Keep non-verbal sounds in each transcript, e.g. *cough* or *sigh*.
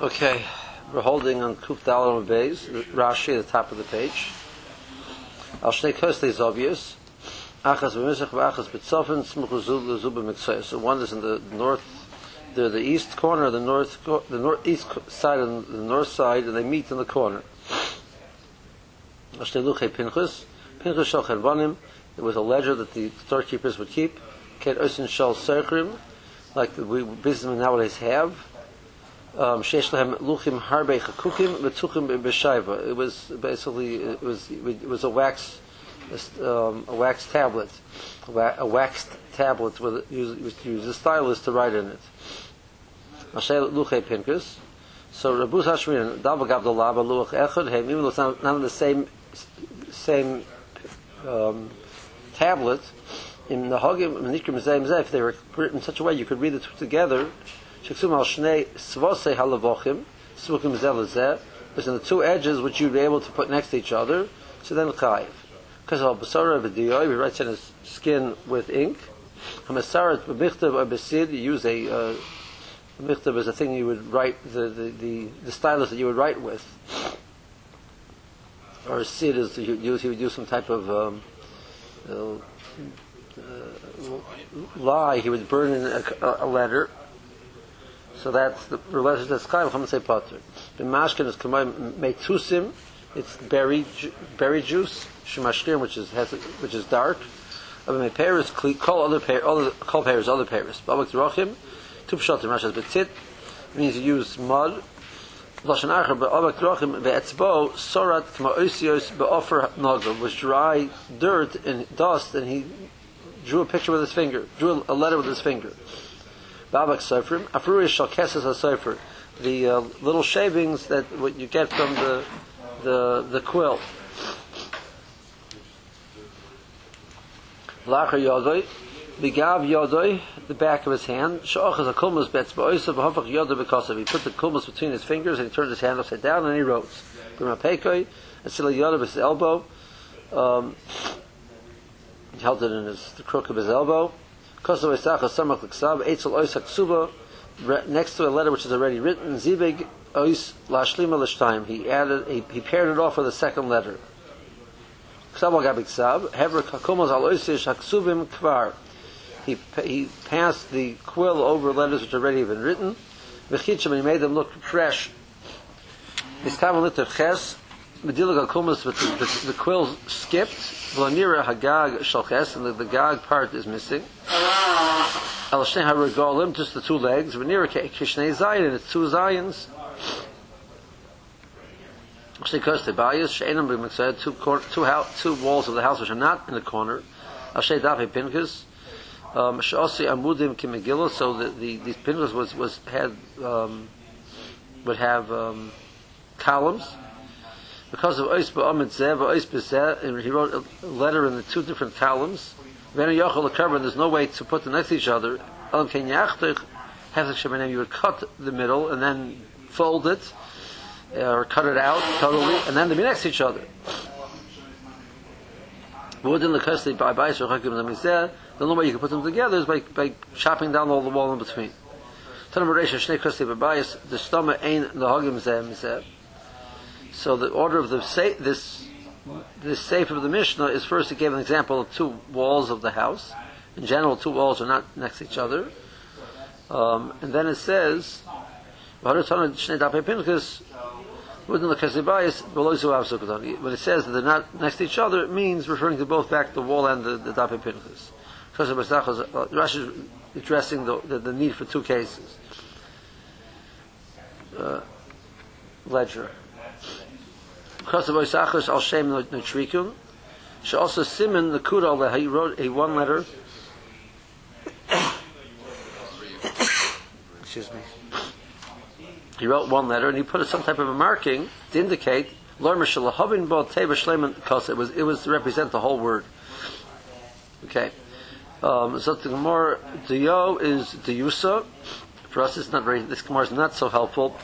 Okay, we're holding on Kuf Daled Beis, Rashi at the top of the page. Al Shnei is obvious. Achas v'mizach v'achas b'tzofen smuchu mitzvah. So one is in the north, the the east corner, the north, the northeast side, and the north side, and they meet in the corner. Al Shnei Luchei Pinkas, Pinkas Shal Chervanim. it was a ledger that the storekeepers would keep. Ket Osin Shal Serchrim, like the we businessmen nowadays have. Um, luchim harbe. It was basically it was it was a wax um, a wax tablet, a, a waxed tablet with use, use a stylus to write in it. Luche pinkus. So Rabus Hashmin Dava Gavdallah Luach Echad Hem even though it's not, not the same same um, tablet in the Hagim Nikrim they were written in such a way you could read the two together Sheksum al Shnei Svosei Halavochim Svukim Zelazeh was in the two edges which you'd be able to put next to each other so then Chayiv. Because al Basara B'Diyoy he writes in his skin with ink. Hamasarat B'Michtav or B'Sid you use a uh, Michtav is a thing you would write the, the, the, the stylus that you would write with. Or sid is you use he would use some type of um, uh, uh, lie he would burn in a, a letter so that's the letter that's kind of say potter. The mashkin is kamay metusim it's berry berry juice shemashkim which is has which is dark. My pears call other pear other call pears other pears. Babak rochim two shot in Rasha's betzit. Means you use mud. Lashon acher babak rochim beetzbo sorat kama osios beofer nagel was dry dirt and dust and he drew a picture with his finger drew a letter with his finger babak sofrim afruish shal kesses ha the uh, little shavings that what you get from the the the quill. Lacher Yodoi, Bigav Yodoi, the back of his hand, Sha'ach is a kulmus betz, ba'oisav hafach Yodoi of he put the kulmus between his fingers and he turned his hand upside down and he wrote. B'ma pekoi, Asila Yodoi his elbow, um, he held it in his, the crook of his elbow. Kosovo Isacha Samach L'ksav, Eitzel next to a letter which is already written, Zibig Ois Lashlima L'shtayim, he added, he, he paired it off with a second letter. Ksav Ksav, Hever al Oisish Haksuvim Kvar. He, he passed the quill over letters which had already been written. And he made them look fresh. Litter Ches, Medilag al Kumas, but the, the, the quill skipped. V'lanira Hagag Shal Ches, and the, the Gag part is missing. Al Shnei HaRegolim, just the two legs. V'nira Kishnei Zayin, and it's two Zayins. Because the bias she'enam b'mitzvah two cor- two two walls of the house which are not in the corner. Ashay dafe pinkas. Um, she'osi amudim kimegillah. So the, the these pinkas was was had um, would have um, columns because of ois ba'amid zeh ois b'zeh. and He wrote a letter in the two different columns. Then yochel cover, and there's no way to put them next each other. Alam ken yachtich hefzik shemenem. You would cut the middle and then fold it or cut it out totally, and then they be next each other. Within the custody by Bais or Hakim Zamizeh, the only way you can put them together is by, by chopping down all the wall in between. Tanam Bereisha Shnei Custody by Bais, the stomach ain't the Hagim Zamizeh. So the order of the sa- this this safe of the Mishnah is first it gave an example of two walls of the house. In general, two walls are not next to each other. Um, and then it says, when it says that they're not next to each other, it means referring to both back the wall and the, the Dape Pinkas. Rashi is addressing the, the, the need for two cases. Uh, ledger. Kosovo Isachos al Shem. She also Simon the that he wrote a one letter. *coughs* Excuse me. He wrote one letter and he put some type of a marking to indicate because it was it was to represent the whole word. Okay. Um, so the Gemara Diyo is Diyusa. For us, it's not very. This Gemara is not so helpful.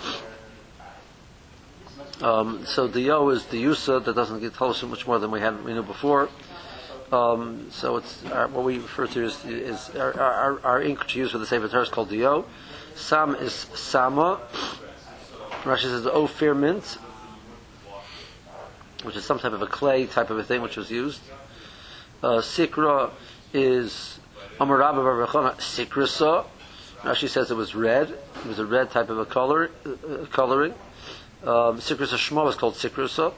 Um, so Diyo is Diyusa. That doesn't get us so much more than we had we knew before. Um, so it's our, what we refer to is, is our, our, our ink to use for the Sefer Torah is called Diyo. Sam is Sama. Rashi says orpiment, which is some type of a clay type of a thing which was used. Uh, sikra is Amarabba Baruchana sikrasa. Rashi says it was red. It was a red type of a color, uh, coloring. Um, sikrasa shmo was called sikrasa.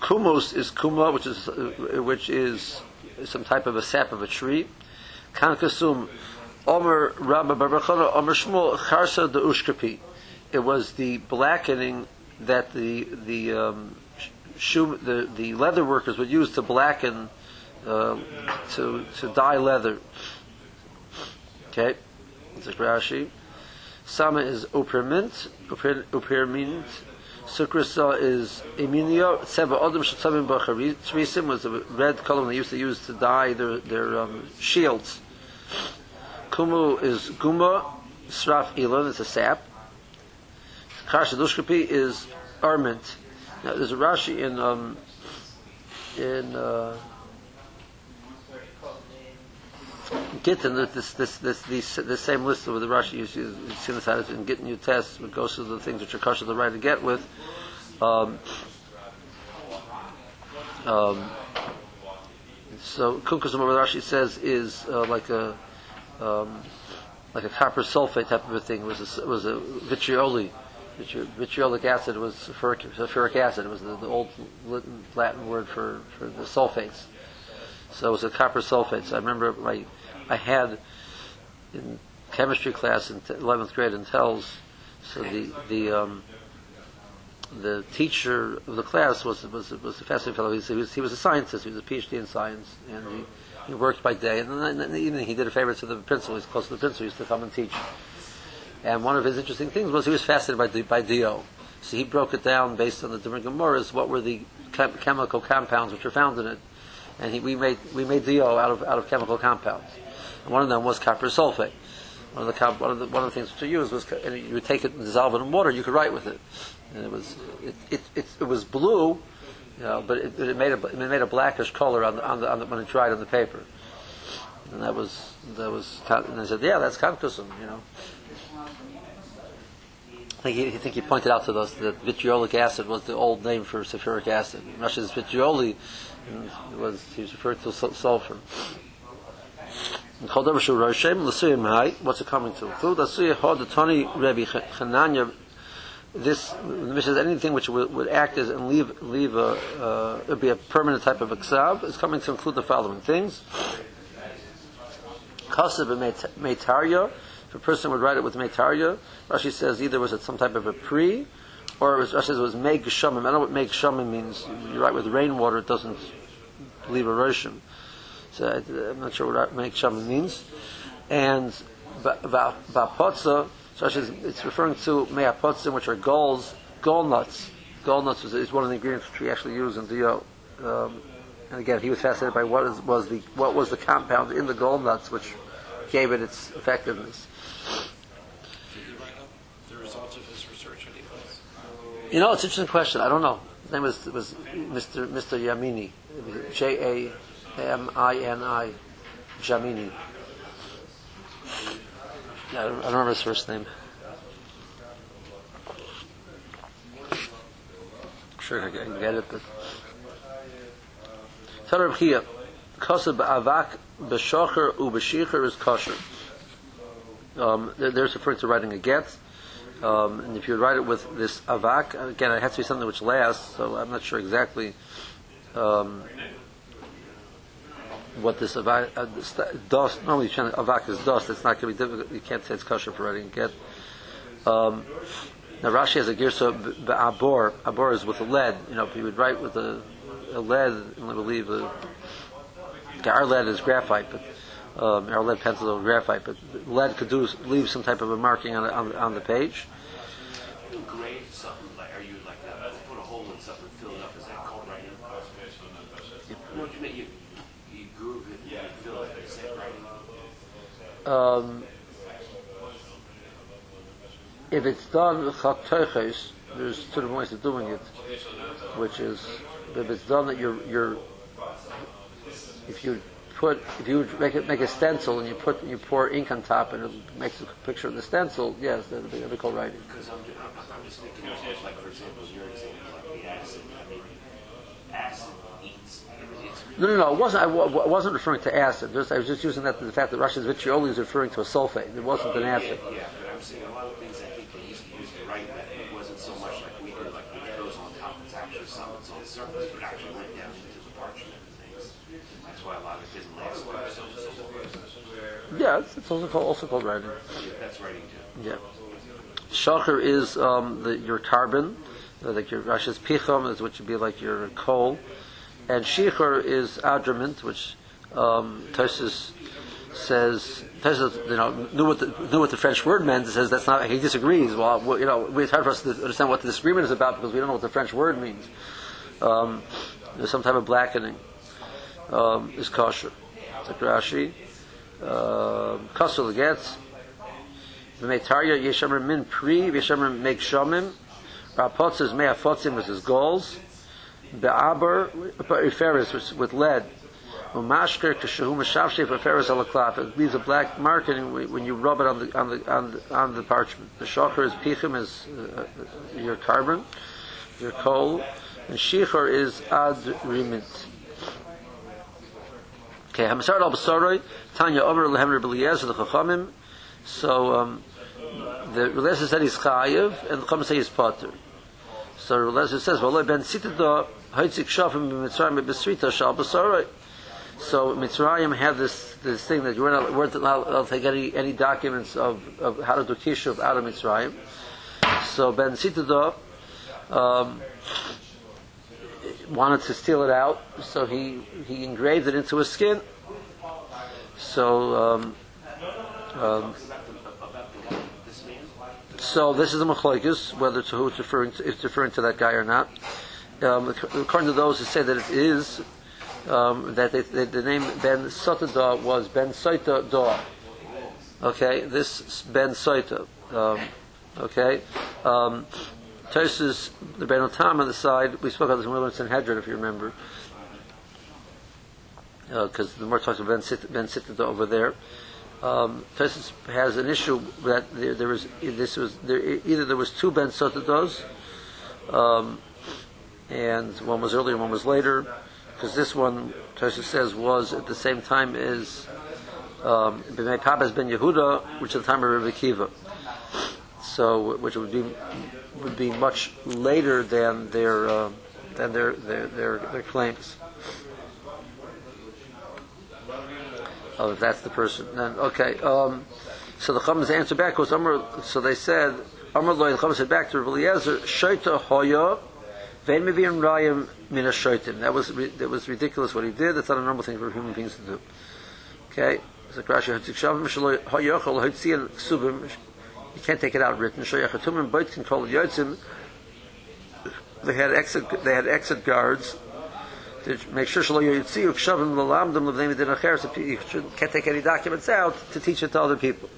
Kumos is kuma, which is uh, which is some type of a sap of a tree. Kankasum Omer Rabba Baruchana Omer Shmuel Charsa de Ushkapi. It was the blackening that the the um, the the leather workers would use to blacken uh, to to dye leather. Okay, it's a Rashi. Sama is orpiment, orpiment. Sukrasa is eminia. Seba odom shetzavim b'charitzrisim was a red color they used to use to dye their their um, shields. Kumu is guma. Sraf ilan is a sap. Karshadushkapi is arment. Now there's a Rashi in um, in uh, Gittin, this, this, this, this, this same list of the Rashi you see, you see this in Gittin you test, it goes through the things which are kosher the right to get with. Um, um, so Kunkasum Rashi says is uh, like a um, like a copper sulfate type of a thing. It was a, it was a vitrioli. Vitriolic acid was sulfuric, sulfuric acid. It was the, the old Latin word for, for the sulfates. So it was a copper sulfate. So I remember my I had in chemistry class in eleventh grade in Telz. So the the um, the teacher of the class was was was a fascinating fellow. He was, he was a scientist. He was a PhD in science, and he, he worked by day. And then the evening, he did a favor to the principal. He's close to the principal. He used to come and teach. And one of his interesting things was he was fascinated by by Dio. So he broke it down based on the different Gemaras. What were the chem- chemical compounds which were found in it? And he, we made we made Dio out of out of chemical compounds. And one of them was copper sulfate. One of the one of the, one of the things to use was you would take it and dissolve it in water. You could write with it. And it was it it, it, it was blue, you know, but it, it, made a it made a blackish color on the, on the, on the when it dried on the paper. And that was that was and I said, yeah, that's kankusum, you know. I think he, think he pointed out to us that vitriolic acid was the old name for sulfuric acid. Rashi's vitrioli was he was referred to sulfur. What's it coming to? This this is anything which would, would, act as and leave leave a uh, be a permanent type of exav is coming to include the following things. Kasav meitarya. If a person would write it with meitarya, Rashi says either was it some type of a pre, or it was, Rashi says it was meg shamim. I don't know what meg shamim means. You write with rainwater, it doesn't leave a roshim. So I'm not sure what make shaman means. And ba'potza, so it's referring to me'apotzim, which are golds, gall nuts. Gall nuts is, one of the ingredients which we actually use in dio. Um, and again, he was fascinated by what is, was the what was the compound in the gall nuts which gave it its effectiveness. Did he write up the results of his research any of us? You know, it's an interesting question. I don't know. His name was, was Mr. Mr. Yamini, J A M I N I, Jamini. I don't, remember his first name. Sure I can get it, but. Tell ba'avak b'shocher u'b'shicher is kosher. Um, there's referring to writing a get. Um, and if you would write it with this avak, again, it has to be something which lasts, so I'm not sure exactly um, what this avak, uh, dust, normally avak is dust, it's not going to be difficult, you can't say it's kosher for writing get. Um, now Rashi has a girsa abor. Abor is with a lead. You know, if you would write with a, a lead, I believe a, our lead is graphite, but um, our lead pencil is graphite, but lead could do leave some type of a marking on on, on the page. Um, if it's done chatayches, there's two different ways of doing it, which is if it's done that you're you're if you put if you make it make a stencil and you put you pour ink on top and it makes a picture of the stencil, yes, that'd be, that'd be called writing. Because I'm, I'm, I'm just thinking, like for example, your example, like the acid. I acid No, no, no. It wasn't. I wasn't referring to acid. Just, I was just using that the fact that Rashi's vitriol is referring to a sulfate. It wasn't an acid. Yeah, but I'm saying a lot of things I think they used to use to write that it wasn't so much like we did, like it goes on top, it's actually something on the surface, but actually went down into the parchment and things. That's why a lot of it didn't last. So, so, so, Yeah, it's, it's also called also called writing. yeah, that's writing too. Yeah. Shacher is um, the, your carbon, uh, like your Rashi's picham is what would be like your coal, and shicher is adrament, which um, Tosis says. Tosis, you know, knew what the knew what the French word meant. Says that's not. He disagrees. Well, you know, it's hard for us to understand what the disagreement is about because we don't know what the French word means. Um, there's some type of blackening. Um, is kosher. Like Rashi. Um, Kosher gets. V'meitarya yeshamer min pri, v'yeshamer meg shomim. Rapotz is mei afotzim, which is goals. Be'aber, iferis, which with lead. Umashker kashahu mashavshe iferis alaklaf. It leaves a black mark in when you rub it on the on the on the, on the parchment. The shocher is pichim, is uh, your carbon, your coal, and shichor is ad remit. Okay, al Basaroi, Tanya Omer Lehem Rebeliezer, the Chachamim. So um, the Rebeliezer said he's Chayiv, and the Chachamim say he's Potter. So Rebeliezer says, Well, Ben Sitado, Haitzik Shafim Mitzrayim Besrita Shal Basaroi. So Mitzrayim had this this thing that you weren't allowed, weren't allowed to take any, any documents of, of how to do Kishuv out of Mitzrayim. So Ben Sitado um, wanted to steal it out, so he, he engraved it into his skin. So, um, um, so this is a machlokes, whether to who it's referring to, it's referring to that guy or not. Um, according to those who say that it is, um, that they, the name Ben Sotada was Ben Soita Da. Okay, this Ben Soita. Um, okay, um, Tosis, the Ben Otam on the side, we spoke about this we learned Sanhedrin, if you remember. Because the more talks about Ben Sit Ben over there. Um, Tosis has an issue that there, there was this was there, either there was two Ben Sotados, um, and one was earlier, one was later. Because this one, Tosis says, was at the same time as um, Ben Yehuda, which is the time of Rebbe Kiva. So, which would be would be much later than their uh, than their their their, their claims. Oh, if that's the person, then okay. Um, so the Chum's answer back was Amr. So they said Amr Loy. The Chum said back to Rabbi Eliezer, Shoita Hoya, Vein Mevim Rayim Mina Shoitim. That was that was ridiculous what he did. That's not a normal thing for human beings to do. Okay. So Rashi Hatzik Shavim Shlo Hoyachol Hotzian Ksubim. You can't take it out written. Shoyachatumim Boitzin Kol Yotzim. They had exit. They had exit guards make sure Shlo Yotziu Kshavim Lalamdim Levnei Medin Acher. So you should- can't take any documents out to teach it to other people.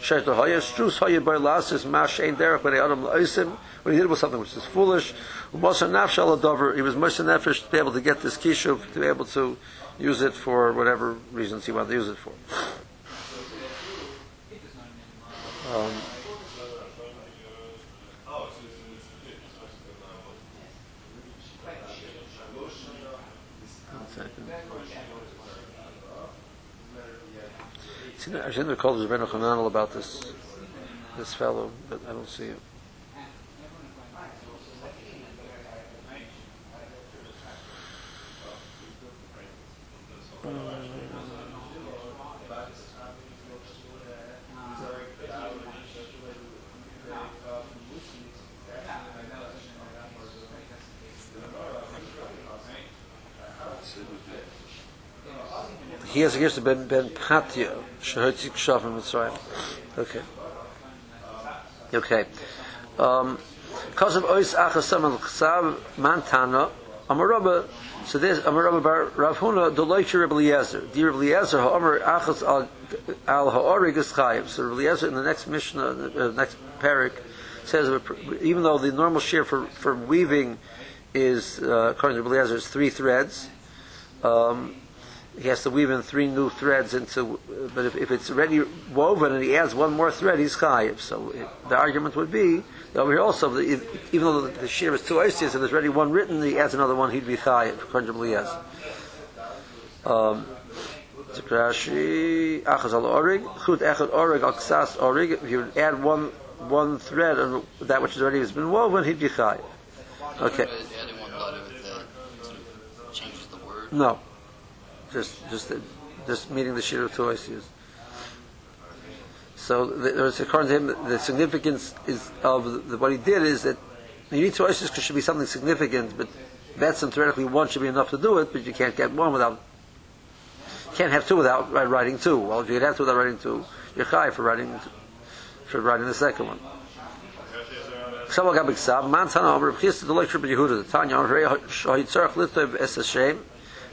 Shaita Hoya Strus Hoya Bar Lasis Mash Ein Derech B'nei Adam La'osim. What he did was something which is foolish. Umosa Nafshal Adover. He was Moshe Nefesh to be able to get this kishuv, to be able to use it for whatever reasons he wanted to use it for. Um, I shouldn't have called Rabbeinu Hananel about this this fellow, but I don't see it. He has against the Ben Ben Patya, Shehotzik Shafim Mitzrayim. Okay. Okay. Um, because of Ois Achasam al Chsav Mantana, Amarabba, so this Amarabba Bar Rav Huna, the Loicher Rebbe Eliezer, the Rebbe Eliezer, Ha'amar Achas al al Ha'orig is. So Rebbe Eliezer in the next Mishnah, the uh, next parak, says even though the normal shear for, for weaving is, uh, according to Rebbe Eliezer, is three threads, um, he has to weave in three new threads into, but if, if it's already woven and he adds one more thread, he's chayiv. So it, the argument would be, over here also, even though the, the shear is two oisias and there's already one written, he adds another one, he'd be chayiv, conjugally yes. Um, Rashi, achaz al orig, chut echad orig al ksas orig, if you would add one, one thread on that which is already has been woven, he'd be chayiv. Okay. Adding one letter that sort of changes the word. No, just just just meeting the shir of two oisias. So according to him, the significance is of the, what he did is that you need oisias because should be something significant, but that's theoretically one should be enough to do it, but you can't get one without. Can't have two without writing two. Well, if you could have two without writing two, you're high for writing for writing the second one. Someone got big Chis the lecture of Yehuda. The Tanya.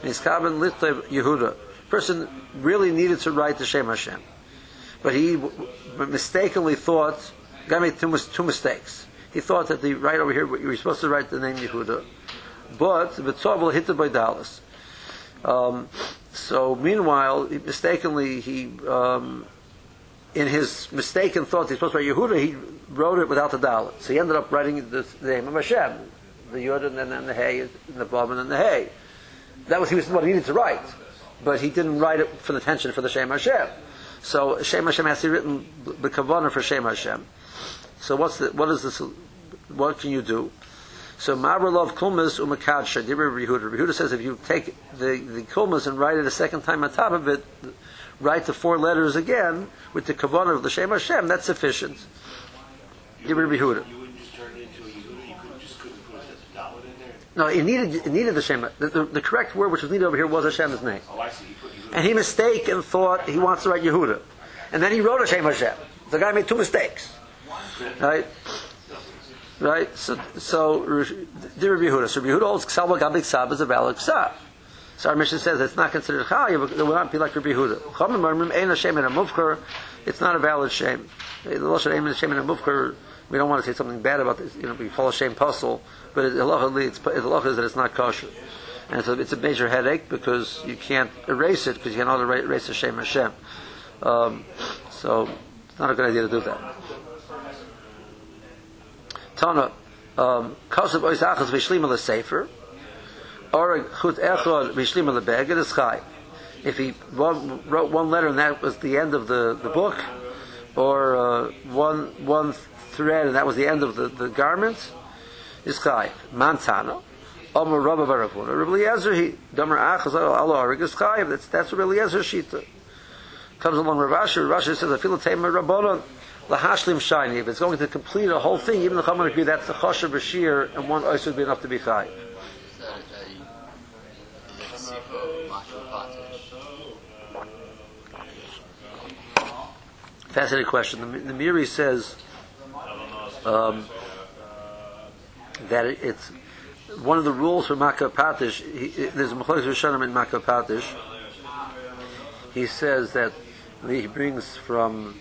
Kaban Litov Yehuda. Person really needed to write the Shem Hashem, but he mistakenly thought. Got made two, two mistakes. He thought that the right over here you were supposed to write the name Yehuda, but the Tzavul hit it by Dallas. Um, so meanwhile, mistakenly he. Um, in his mistaken thought he's supposed to write Yehuda, he wrote it without the dalet. So he ended up writing the, name of Hashem, the Yud and then the Hey, and the Bob and then the Hey. That was he was what he needed to write, but he didn't write it for the tension for the Shem Hashem. So Shem Hashem has to be written the kavanah for Shem Hashem. So what's the what is this? What can you do? So Mavralov Kulmas Umakadsha Dibra Yehuda. Yehuda says if you take the the Kulmas and write it a second time on top of it, write the four letters again with the kavanah of the Shem Hashem. That's sufficient. Dibra Yehuda. You wouldn't just turn it into a Yehuda, you could, just couldn't put a dollar in there? No, it needed it needed the Shem. The, the, the correct word which was needed over here was Hashem's name. Oh, I see, you put Yehuda. And he mistake and thought he wants to write Yehuda. And then he wrote Hashem Hashem. The guy made two mistakes. Right? Right? So, so, dear Rabbi Yehuda. So Rabbi Yehuda holds Ksal Gabik Sab is a valid Ksav. So our mission says it's not considered but it will not be like Rabbi Yehuda. Chomim Marmim Ein Hashem and a Mufkar. It's not a valid shame. The Lashon Ein and a Mufkar, we don't want to say something bad about this, you know, we follow shame puzzle, but it, it's, halacha is that it's not kosher. And so it's a major headache because you can't erase it because you cannot erase the Shem Hashem. Um, so it's not a good idea to do that. Tana, um, Kasav Ois Achas Vishlim al Sefer, or Chut Echad Vishlim al Beged is Chai. If he wrote one letter and that was the end of the, the book, or uh, one one thread and that was the end of the, the garment, is Chai. Mantana. Omer Rabba Baravuna. Rabbi Eliezer, he, Domer Achaz al Arig is Chai. That's, that's Rabbi Eliezer Shita. Comes along Rav Ashi, Rav Ashi says, Afilu Tema Rabbanon, Lahashlim Shiny. If it's going to complete a whole thing, even the Chaman agree that's the Chosher Bashir, and one ice would be enough to be Chai. Is that a, a, a Sifo Mashal Patish? Fascinating question. The, the Meiri says um, that it, it's one of the rules for Makkah Patish. He, there's a Mechalik Rishonim in Makkah Patish. He says that he brings from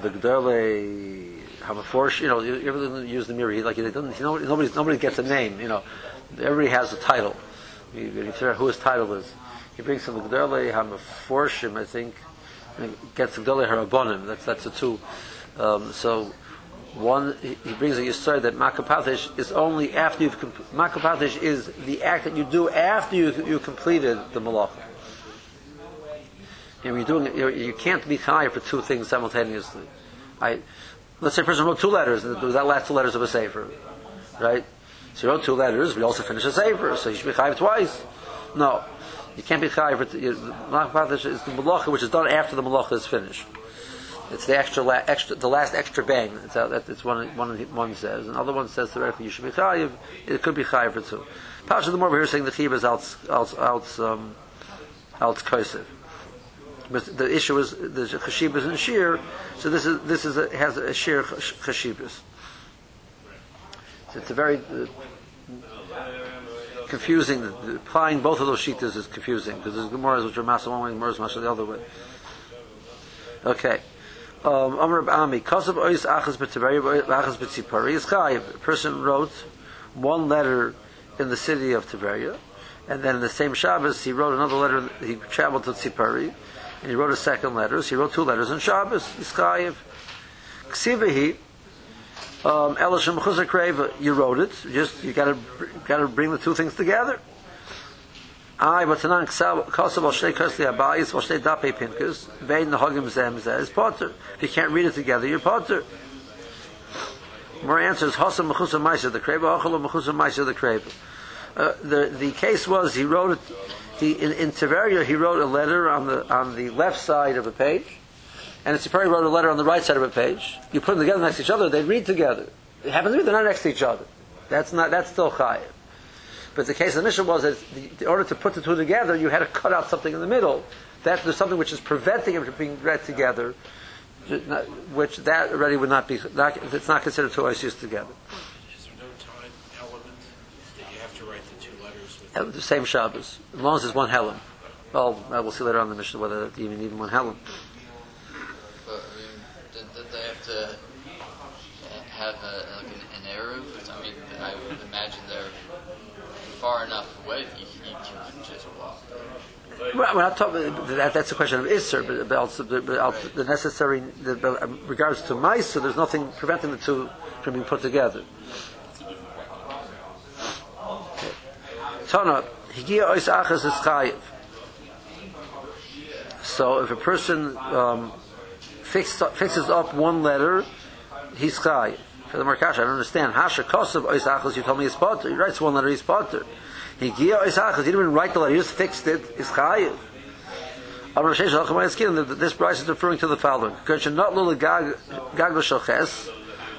the Gdele Hamaforsh. You know, you ever use the Meiri? Like he doesn't. He, nobody, nobody, gets a name. You know, everybody has a title. You, you figure out who his title is. He brings from the Gdele Hamaforshim, I think gets Gdolei Harabonim. That's that's the two. Um, so one he he brings a yisod that makapatish is only after you've comp- makapatish is the act that you do after you you completed the malacha. You know, you're doing you, you can't be high for two things simultaneously. I let's say a person wrote two letters and that last two letters of a sefer, right? So he wrote two letters. We also finished a sefer, so you should be chayiv twice. No, you can't be chayiv. is the malacha which is done after the malacha is finished. It's the extra, la- extra, the last extra bang. It's how that, it's one, one, one says. Another one says theoretically you should be chayiv. It could be chayiv for two. Pasha the more we're saying the chiyuv is out, out, um. But the issue is the chashibas and shir. So this is this is a, has a shir chashibas. So it's a very uh, confusing. Applying both of those shitas is confusing because there's Gemara's which are masa one way, Gemara's masa the other way. Okay. Um, Amr Ami, Kasav Ois Achas Achas B'Tzipari is. A person wrote one letter in the city of Tiberia, And then in the same Shabbos, he wrote another letter. He traveled to Tzipari, and he wrote a second letter. So he wrote two letters in Shabbos. Yiskayev. Ksivahi. Um, Elishim Chuzar Kreva. You wrote it. Just you got to got to bring the two things together. I but tanan kosav al shtei kosli abayis al shtei dapei pinkus vein the hagim zem zeh potter. If you can't read it together, you're potter. More answers hasam mechusa ma'aser the kreva achal mechusa ma'aser the kreva. Uh, the the case was he wrote it. He in, in Tiberia he wrote a letter on the on the left side of a page, and Tzipari wrote a letter on the right side of a page. You put them together next to each other, they read together. It happens to be they're not next to each other. That's not that's still chayiv. But the case of the mission was that in order to put the two together, you had to cut out something in the middle. That there's something which is preventing it from being read together, which that already would not be. Not, it's not considered two issues together. Is there no time element that you have to write the two letters with? Uh, The same Shabbos, as long as there's one Helen. Well, we'll see later on in the mission whether you even need one Helen. But I mean, did, did they have to uh, have a, like an, an Eruv? I mean, I would imagine they're far enough away that you, you can just walk. Well, we're not talking. That, that's a question of Isser, but, but also the, but also the necessary. The, but in regards to mice, so there's nothing preventing the two from being put together. Tana, higia ois achas is chayiv. So if a person um, fix, fixes up one letter, he's chayiv. For the Markash, I don't understand. Hasha kosav ois achas, you told me it's potter. He writes one letter, he's potter. Higia ois achas, he didn't even write the letter, he just fixed it, is chayiv. Amar Sheish Hachamay Skin, that this price is referring to the following. Not lula gago shalches,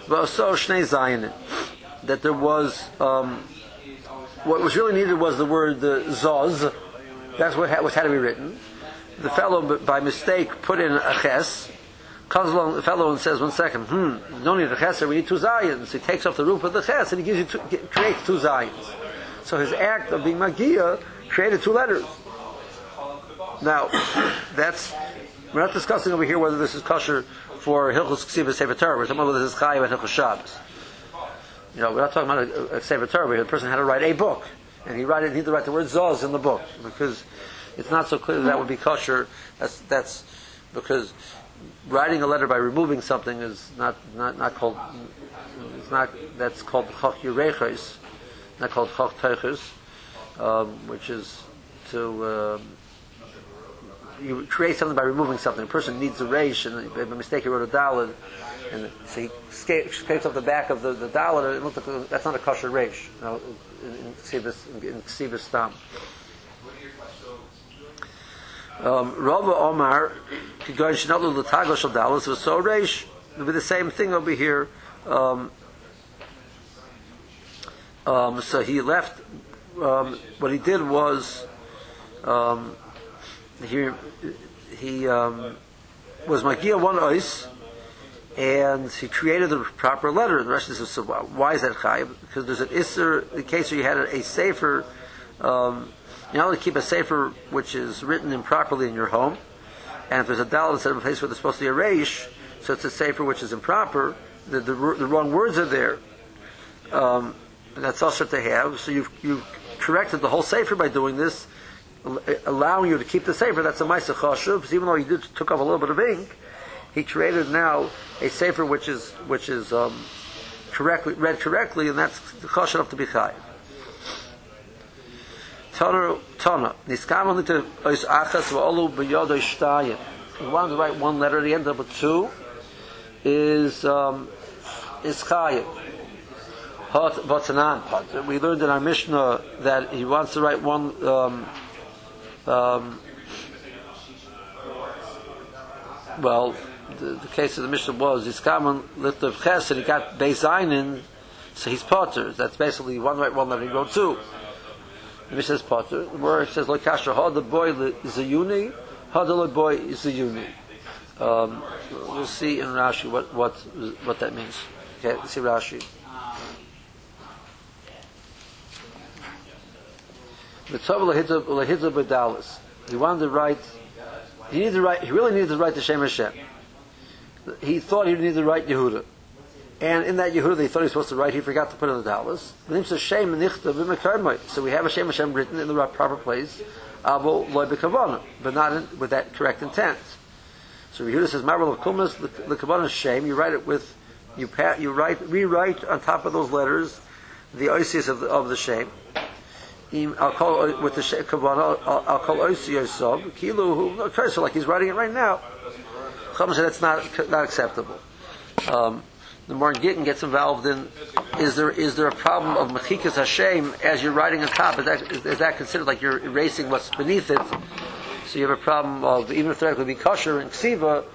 but also shnei zayin. That there was, um, what was really needed was the word the zoz. That's what had, what had to be written. The fellow, by mistake, put in a ches. Comes along the fellow and says, one second, hmm, no need a ches, we need two zayins. He takes off the roof of the ches and he gives you two, creates two zayins. So his act of being magia created two letters. Now, *coughs* that's we're not discussing over here whether this is kosher for Hilchus Ksiva Sefer Torah. We're talking about whether this is Chayiv and Hilchus Shabbos. You know, we're not talking about a, a Sefer Torah where the person had to write a book, and he write he had to write the word Zoz in the book because it's not so clear that, that would be kosher. That's that's because writing a letter by removing something is not not, not called it's not that's called Chok Yurechos, not called Chok Teichos, um, which is to um, you create something by removing something. A person needs a resh, and by mistake he wrote a dalid, and so he scrapes off the back of the, the dalid. It looks like that's not a kosher resh. You know, in, in Ksibis in Ksibis stam. Um, Rava Omar, Kigoyin Shinatlu Latago Shal Dalas was so resh. It'll be the same thing over here. Um, um, so he left. Um, what he did was. Um, he he um, was magia one ois, and he created the proper letter. The Rashi says, so why is that chayv? Because there's an isser, the case where you had a, a safer, um, you not only keep a safer which is written improperly in your home, and if there's a dal instead of a place where there's supposed to be a reish, so it's a safer which is improper, the, the, the wrong words are there. Um, that's also to have. So you've, you've corrected the whole safer by doing this, allowing you to keep the safer, that's a Maisa Chashuv, even though he did, took off a little bit of ink, he created now a safer which is, which is um, correctly, read correctly, and that's the Chashuv to be Chayiv. Tana, Niskam to Ois Achas V'olu B'yodo Shtayim. He wanted to write one letter, he ended up with two, is, um, is Batanan. We learned in our Mishnah that he wants to write one, um, um, well, the, the case of the Mishnah was Yiskaman lit of Ches and he got Beis Einin, so he's Potter. That's basically one right, one letter. He wrote two. Mishnah is Potter. The word says Lo Kasha Ha the boy is a uni, Ha the boy is a uni. Um, we'll see in Rashi what what what that means. Okay, let's see Rashi. He wanted to write. He needed to write. He really needed to write the Shem Hashem. He thought he needed to write Yehuda. And in that Yehuda, they thought he was supposed to write, he forgot to put in the Nichta So we have a Shem Hashem written in the proper place, but not in, with that correct intent. So Yehuda says, Marvel of Kumas, the Kavana Shem, you write it with, you you write, rewrite on top of those letters the oisius of the, of the Shem. I'll call with the Kavana, I'll, I'll call oisius sub, Kilu, who, like he's writing it right now. Chum said that's not, not acceptable. Um, the more Gittin gets involved in, is there is there a problem of mechikas Hashem as you're writing on top? Is that is, is that considered like you're erasing what's beneath it? So you have a problem of even if theoretically be kosher and ksiva,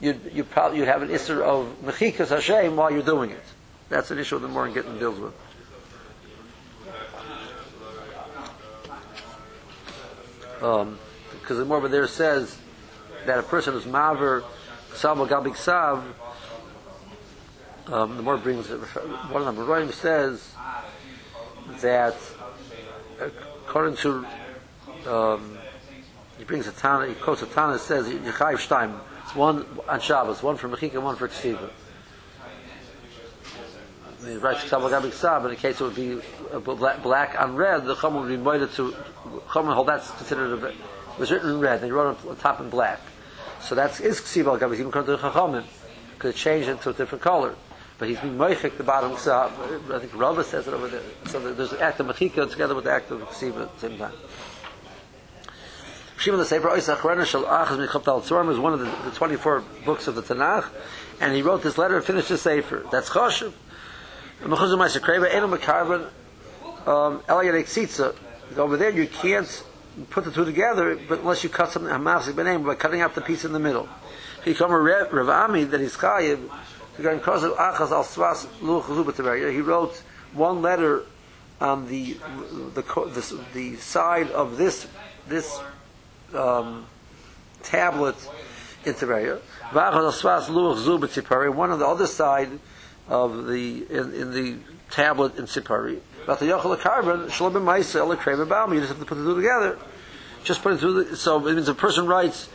you you probably you have an issue of mechikas Hashem while you're doing it. That's an issue the more Gittin deals with. Um, because the more there says that a person who's maver sav gabik sav um, the more brings one of them Roim says that according to um, he brings a Tana, he quotes a Tana says Yechayiv Shtaim, one on Shabbos, one for Mechika, one for Ksiva. He writes Ksav Gabik Sab, in the case it would be uh, black, on red, the Chum would be moided to, Chum hold that's considered, a, it was written in red, and he wrote on top in black. So that's is Ksiva Gabik, even according to the Chachamim, because it changed into a different color. But he's being moichik the bottom Ksav, I think Rava says it over there. So there's the act of Mechika together with the act of Ksiva at the same time. Shimon the Sefer Oisach Rena Shal Achaz Michop Tal Tzorim is one of the, the 24 books of the Tanakh, and he wrote this letter and finished the Sefer. That's Choshev. Mechuzah Meiser Kreva, Eno Mekarvan, um, Elayadek Tzitza. Over there you can't put the two together, but unless you cut something, Hamafzik Benem, by cutting out the piece in the middle. He come Rav Ami that he's Chayiv, he wrote one letter on the, the, the, the side of this, this um, tablet in Tiberia. One on the other side of the in, in the tablet in Sipari. You just have to put the two together. Just put it through. The, so it means a person writes.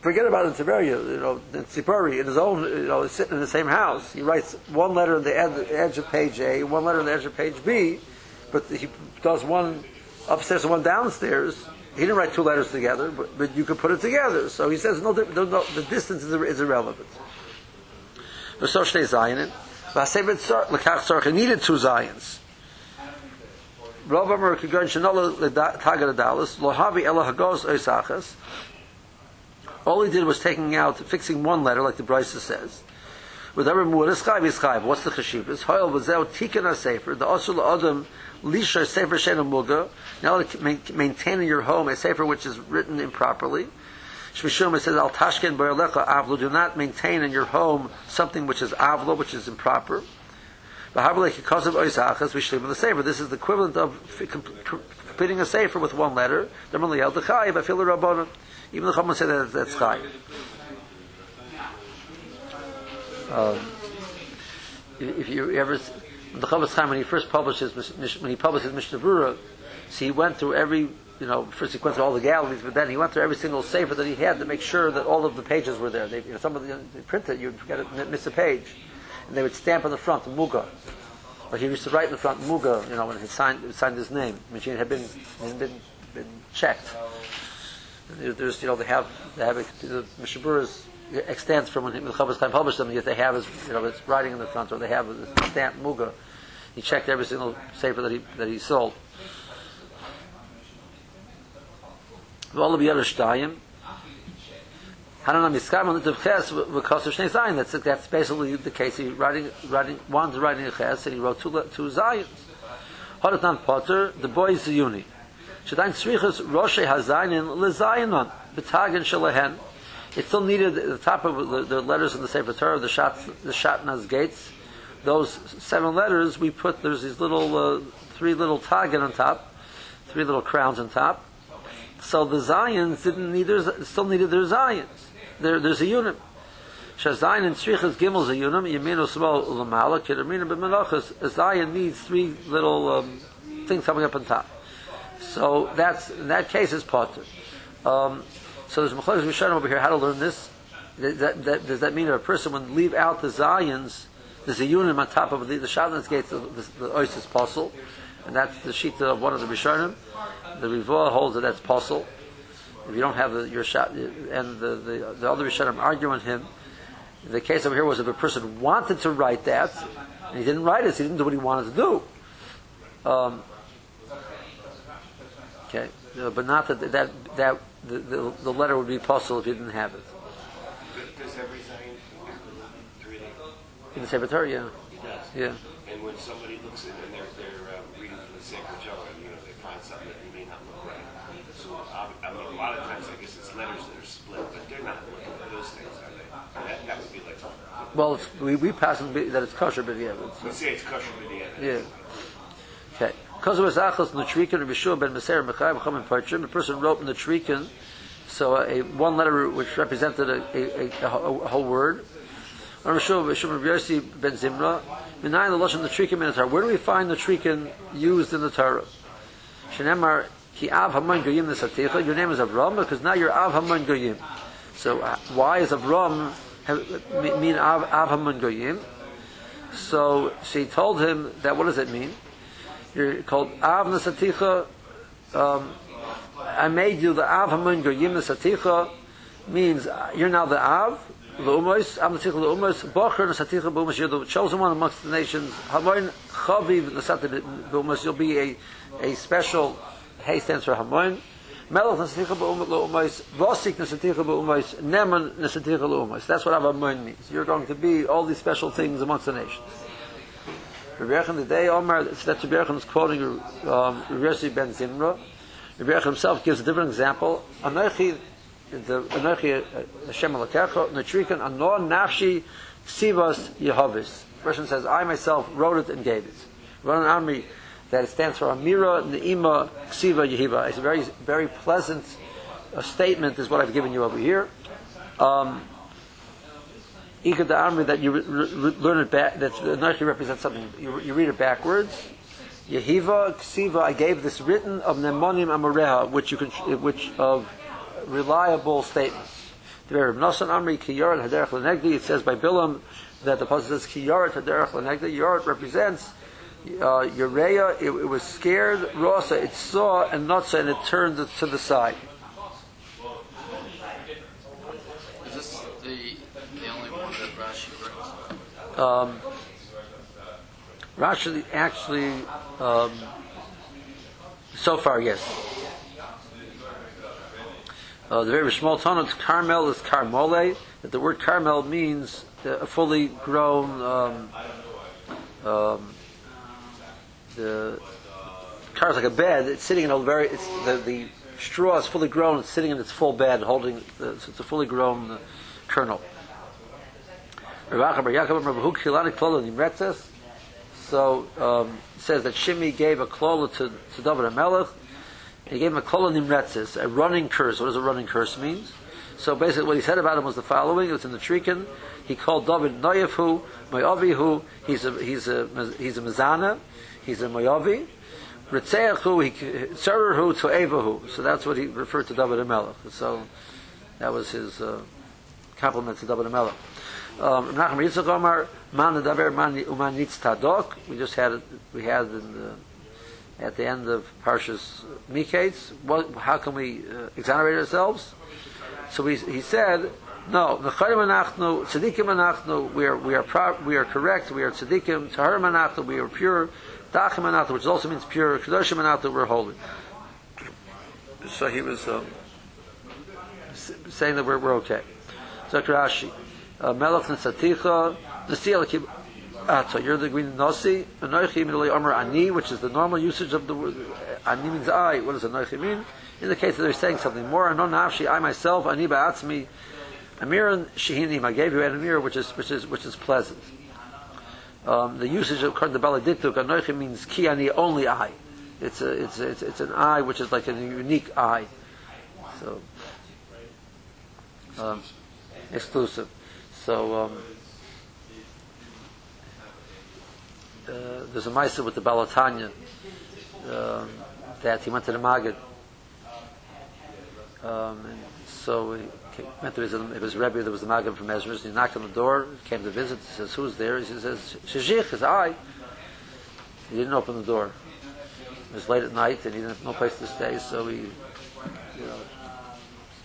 Forget about it Tiberia, you know, in Sipari, in his own, you know, sitting in the same house. He writes one letter on the ed- edge of page A, one letter on the edge of page B, but he does one upstairs and one downstairs. He didn't write two letters together, but, but you could put it together. So he says no, no, no the distance is, is irrelevant. So needed two zayins. Rav Amar Kigon Shanola Tagad Adalis Lohavi Ela Hagos Oisachas. All he did was taking out, fixing one letter, like the Brisa says. With every muad is chayv is chayv. What's the chashivas? Hoyel v'zeu tikkun sefer the asul adam lisha sefer shena muga. Now maintaining your home a sefer which is written improperly. Shmishum says al tashken b'yalecha avlu. Do not maintain in your home something which is avlo, which is improper. V'harbalei because of oisachas we v'shlim the sefer. This is the equivalent of completing a sefer with one letter. Only held the chayiv. I feel the rabbanon. Even the Chachamim say that that's chayiv. Um, if you ever, the Chavetz Chaim when he first publishes when he publishes Mishnah Berurah, see he went through every you know first he went through all the galleries, but then he went through every single sefer that he had to make sure that all of the pages were there. They, you know, some of the they print it, you'd forget it, miss a page, and they would stamp on the front Muga. Like he used to write in the front Muga, you know, when he signed he signed his name, which had been had been been checked. There's you know they have they have the Mishnah Berurah's extends from when the Chavetz Chaim published them, yet they have his, you know, it's writing in the front, or they have a stamp muga. He checked every single sefer that he that he sold. All of the other shtayim. Hanan miskam on the ches because of shnei zayin. That's that's basically the case. He writing writing one's writing a ches and he wrote two two zayins. Hodatan Potter, the boy is a uni. Shadain tzrichas roshe hazayin lezayinon betagen shalahen it still needed the top of the, the letters in the Sefer Torah, the Shat, the Shatnaz gates. Those seven letters, we put there's these little uh, three little tagen on top, three little crowns on top. So the Zions didn't need their, still needed their Zions. There, there's a unit. Shazayin and Tzrichas Gimel is a unit. Yeminu Smal Lamala Kedamina B'Menachas. A Zion needs three little um, things coming up on top. So that's in that case is potter. Um, so there's Mechleres Mishanim over here how to learn this. That, that, that, does that mean a person would leave out the Zions There's a unit on top of the, the Shadlan's gate, the, the, the is possible, and that's the sheet of one of the Rishonim. The Rivua holds that that's possible. If you don't have the, your shot, and the, the, the other Rishonim arguing him, the case over here was if a person wanted to write that, and he didn't write it, so he didn't do what he wanted to do. Um, okay, Uh, but not that that that the, the, the letter would be possible if you didn't have it. Does every Zayin really? In the Sefer Torah, yeah, yeah. And when somebody looks at it and they're, they're uh, reading from the Sefer Torah, you know, they find something that may not look right. So I, I mean, a lot of times, I guess it's letters that are split, but they're not looking at those things, are they? That, that would be like, Well, it's, we we pass on that it's kosher, yeah, it's, let's say it's kosher end. yeah. Okay. Because of his achos Nutrikin Rabbi Shua ben Meser Mechaim Chom Parchim, the person wrote Nutrikin, so a one letter which represented a, a, a, a, whole- word. Rabbi Shua Shua Yossi ben Zimra, Minayin the Lashon Nutrikin in the Torah. Where do we find Nutrikin used in the Torah? Shenemar Ki Av Haman Goyim Nesaticha. Your name is Avram because now you're Av Haman Goyim. So uh, why is Avram mean mean Av, Av Haman Goyim? So she told him that. What does it mean? You're called Av Nesaticha. Um, I made you the Av Haman Goyim Nesaticha means you're now the Av. L'umos, Av Nesaticha L'umos, Bocher Nesaticha B'umos, you're the chosen one amongst the nations. Hamoin Chaviv Nesaticha B'umos, you'll be a, a special, Hay stands for Hamoin. Melech Nesaticha B'umos, Vosik Nesaticha B'umos, Neman Nesaticha L'umos. That's what Av Hamoin means. You're going to be all these special things amongst the nations. Rabbi Yechon, the day Omar, that's Rabbi Yechon is quoting um, Rabbi ben Zimra. Rabbi Yechon himself gives a different example. Anochi, the Anochi uh, Hashem Alakecha, Natrikan, Anor Nafshi Sivas Yehovis. Person says, I myself wrote it and gave it. Wrote an army that it stands for Amira Ne'ima Ksiva Yehiva. It's a very, very pleasant uh, statement, is what I've given you over here. Um, the Amri that you re- re- learn it back, that Anochi represents something, you, you read it backwards. Yehiva, Ksiva, I gave this written of Nemonim Amareha, which you can, which of reliable statements. It says by Bilam that the passage says Kiyarat Haderech Lenegdi. Yarat represents uh, Urea, it, it was scared, Rosa, it saw, and not saw, and it turned to the side. Is this the the only one that Rashi brings? Um, Rashi actually, um, so far, yes. Uh, the very small tone of Carmel is Carmole. That the word Carmel means uh, a fully grown. Um, um, the car is like a bed. It's sitting in a very. It's the, the straw is fully grown. It's sitting in its full bed, holding. The, so it's a fully grown uh, kernel. So um, it says that Shimi gave a klola to, to David HaMelech. He gave him a klola Nimretzes, a running curse. What does a running curse mean? So basically what he said about him was the following. It was in the Trikin. He called David Noyefu, Moyavihu. He's a, he's a, he's a Mizana. He's a Moyavi. Ritzeachu, he, Tzererhu to Evahu. So that's what he referred to David HaMelech. So that was his uh, compliment to David HaMelech. Um, Tadok. We just had it, we had the, at the end of Parshas Miketz. What, how can we uh, exonerate ourselves? So we, he said, no, Necharim Anachnu, we are, we are, pro, we are correct, we are Tzadikim, Taharim Anachnu, we are pure, Dachim Anachnu, which also means pure, Kedoshim Anachnu, we're holy. So he was um, saying that we're, we're okay. So Rashi, uh, Melech Nesaticha, Nasi Ah, you're the green Nasi, Anoichi Midali Omer Ani, which is the normal usage of the word, Ani means I, what does Anoichi mean? In the case that they're saying something more, Anon Nafshi, I myself, Ani Ba'atzmi, Amiran Shehinim, I gave you an Amir, which is, which is, which is pleasant. Um, the usage of according to Baladiktuk, Anoichi means Ki Ani, only I. It's it's it's, it's an I which is like a unique I. So, um, exclusive. So, um, uh, there's a Maisa with the Balatanya um, that he went to the Magid. Um, so he came, went to visit. It was Rebbe that was the Maggid from Ezra's. He knocked on the door, came to visit. He says, "Who's there?" He says, "Shishich." Is I. He didn't open the door. It was late at night, and he didn't have no place to stay, so he, you know,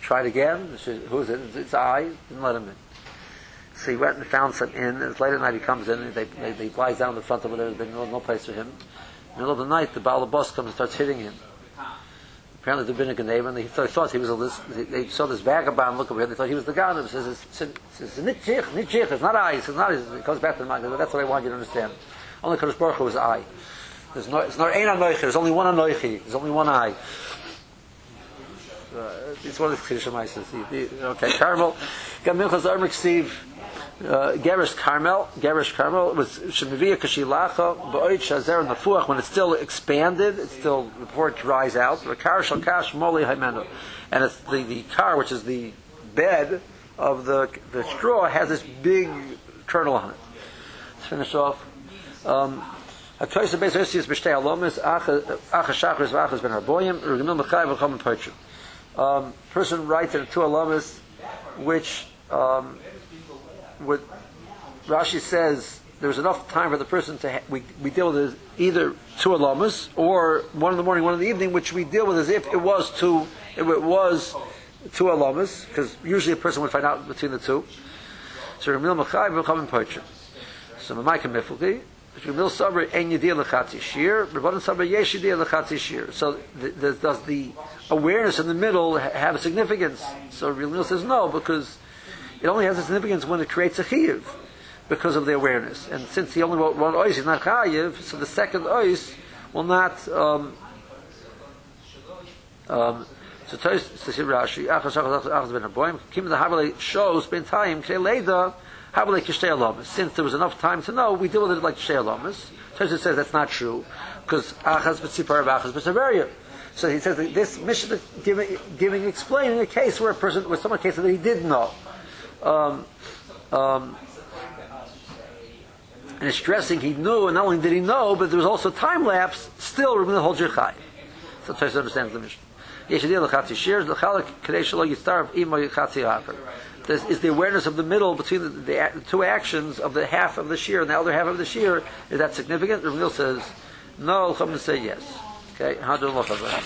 tried again. He Who's it? It's I. Didn't let him in. So he went and found some inn. It's late at night. He comes in. And they, they, they lies down in the front of it. There's no, no place for him. In the middle of the night, the Baal boss comes and starts hitting him. Apparently, been a and they thought, thought he was a list. They, saw this vagabond look over here. They thought he was the guy. And he says, "It's- it's- it's. It's not I. It's not. I." He comes back to the mind. That's what I want you to understand. Only Kadosh Baruch Hu is I. There's no, it's not anoichi. There's only one anoichi. There's only one I. Uh, it's one of the Kiddush Maises. Okay, Carmel. Got Minchas Armik Steve. Uh, Gerish Carmel, Gerish Carmel was Shemivia Kashilacha, Ba'oit Shazer Nafuach, when it's still expanded, it's still, before it dries out, Rakar Shalkash Moli Haimenu. And it's the, the car, which is the bed of the, the straw, has this big kernel on it. Let's finish off. Um, Hatoysa Beis Yossi B'shtei Alomis, Acha Shachris V'achas Ben. Um, person writes in two Alomis, which, um, what Rashi says there's enough time for the person to ha- we, we deal with either two alamas or one in the morning, one in the evening, which we deal with as if it was two it was two alamas, because usually a person would find out between the two. So Ramil Machai v'Chamin Pocher. So Mamaika Mifulki. Ramil Sabra Ein Yediyah Lechatzi Shir. Rabbanan Sabra Yesh Yediyah Lechatzi Shir. So the, the, does the awareness in the middle have significance? So Ramil says no, because it only has a significance when it creates a chiyuv because of the awareness. And since he only wrote one ois, he's not chayiv, so the second ois will not. Um, um, so Tosh says Rashi, achas achas achas ben aboim, kim the havale shows ben time kei leda havale kishtei alamas. Since there was enough time to know, we deal with it like kishtei alamas. Tosh says that's not true because achas b'tzipar achas b'tzaveria. So he says that this mission giving, giving, explaining a case where a person, where someone case that he did know. Um, um, and it's stressing he knew, and not only did he know, but there was also time lapse. Still, we're going to hold your chai. So Tosh understands the mission. This is the awareness of the middle between the, the, the two actions of the half of the shear and the other half of the shear. Is that significant? Ramil says no. Chum say yes. Okay, how do look at that?